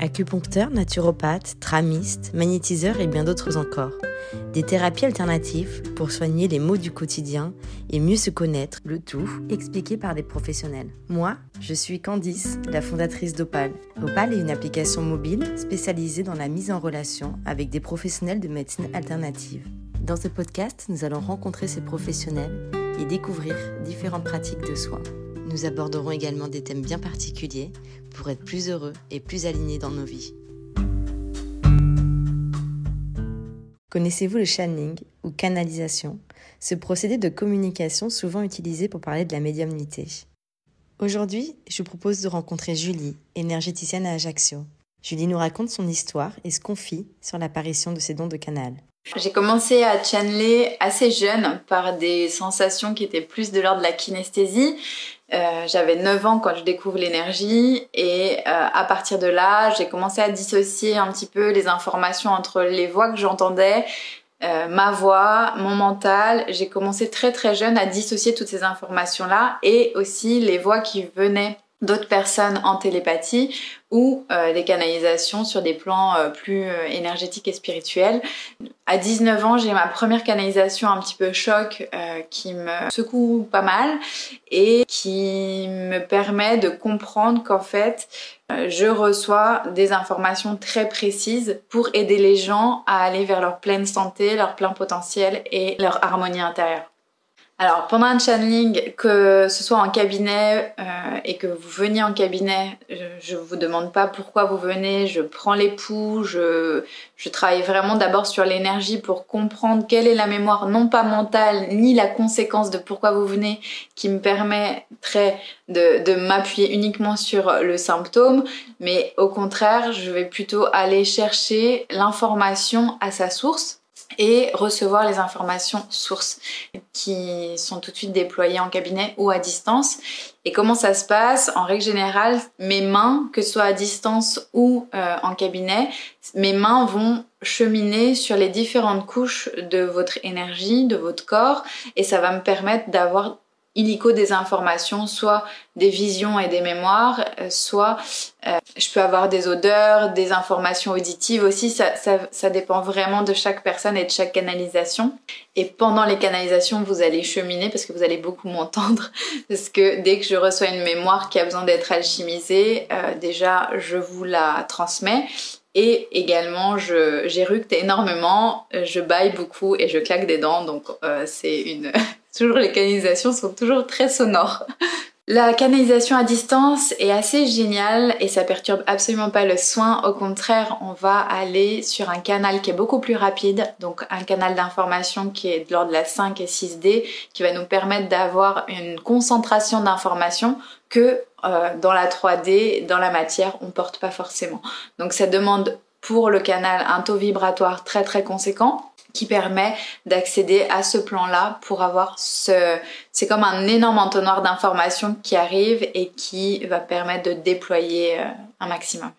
acupuncteur, naturopathe, tramiste, magnétiseur et bien d'autres encore. Des thérapies alternatives pour soigner les maux du quotidien et mieux se connaître, le tout expliqué par des professionnels. Moi, je suis Candice, la fondatrice d'Opal. Opal est une application mobile spécialisée dans la mise en relation avec des professionnels de médecine alternative. Dans ce podcast, nous allons rencontrer ces professionnels et découvrir différentes pratiques de soins. Nous aborderons également des thèmes bien particuliers pour être plus heureux et plus alignés dans nos vies. Connaissez-vous le channeling ou canalisation, ce procédé de communication souvent utilisé pour parler de la médiumnité Aujourd'hui, je vous propose de rencontrer Julie, énergéticienne à Ajaccio. Julie nous raconte son histoire et se confie sur l'apparition de ses dons de canal. J'ai commencé à channeler assez jeune par des sensations qui étaient plus de l'ordre de la kinesthésie. Euh, j'avais 9 ans quand je découvre l'énergie et euh, à partir de là, j'ai commencé à dissocier un petit peu les informations entre les voix que j'entendais, euh, ma voix, mon mental. J'ai commencé très très jeune à dissocier toutes ces informations-là et aussi les voix qui venaient d'autres personnes en télépathie ou euh, des canalisations sur des plans euh, plus euh, énergétiques et spirituels. À 19 ans, j'ai ma première canalisation un petit peu choc qui me secoue pas mal et qui me permet de comprendre qu'en fait, je reçois des informations très précises pour aider les gens à aller vers leur pleine santé, leur plein potentiel et leur harmonie intérieure. Alors pendant un channeling, que ce soit en cabinet euh, et que vous veniez en cabinet, je, ne vous demande pas pourquoi vous venez, je prends les je, je travaille vraiment d'abord sur l'énergie pour comprendre quelle est la mémoire non pas mentale ni la conséquence de pourquoi vous venez qui me permettrait de, de m'appuyer uniquement sur le symptôme, mais au contraire je vais plutôt aller chercher l'information à sa source et recevoir les informations sources qui sont tout de suite déployées en cabinet ou à distance. Et comment ça se passe? En règle générale, mes mains, que ce soit à distance ou euh, en cabinet, mes mains vont cheminer sur les différentes couches de votre énergie, de votre corps, et ça va me permettre d'avoir illico des informations, soit des visions et des mémoires, euh, soit euh, je peux avoir des odeurs, des informations auditives aussi, ça, ça, ça, dépend vraiment de chaque personne et de chaque canalisation. Et pendant les canalisations, vous allez cheminer parce que vous allez beaucoup m'entendre, parce que dès que je reçois une mémoire qui a besoin d'être alchimisée, euh, déjà je vous la transmets. Et également, j'éructe énormément, je baille beaucoup et je claque des dents, donc c'est une Toujours les canalisations sont toujours très sonores. La canalisation à distance est assez géniale et ça perturbe absolument pas le soin. Au contraire, on va aller sur un canal qui est beaucoup plus rapide, donc un canal d'information qui est de l'ordre de la 5 et 6D, qui va nous permettre d'avoir une concentration d'informations que euh, dans la 3D, dans la matière, on porte pas forcément. Donc ça demande pour le canal un taux vibratoire très très conséquent qui permet d'accéder à ce plan-là pour avoir ce... C'est comme un énorme entonnoir d'informations qui arrive et qui va permettre de déployer euh, un maximum.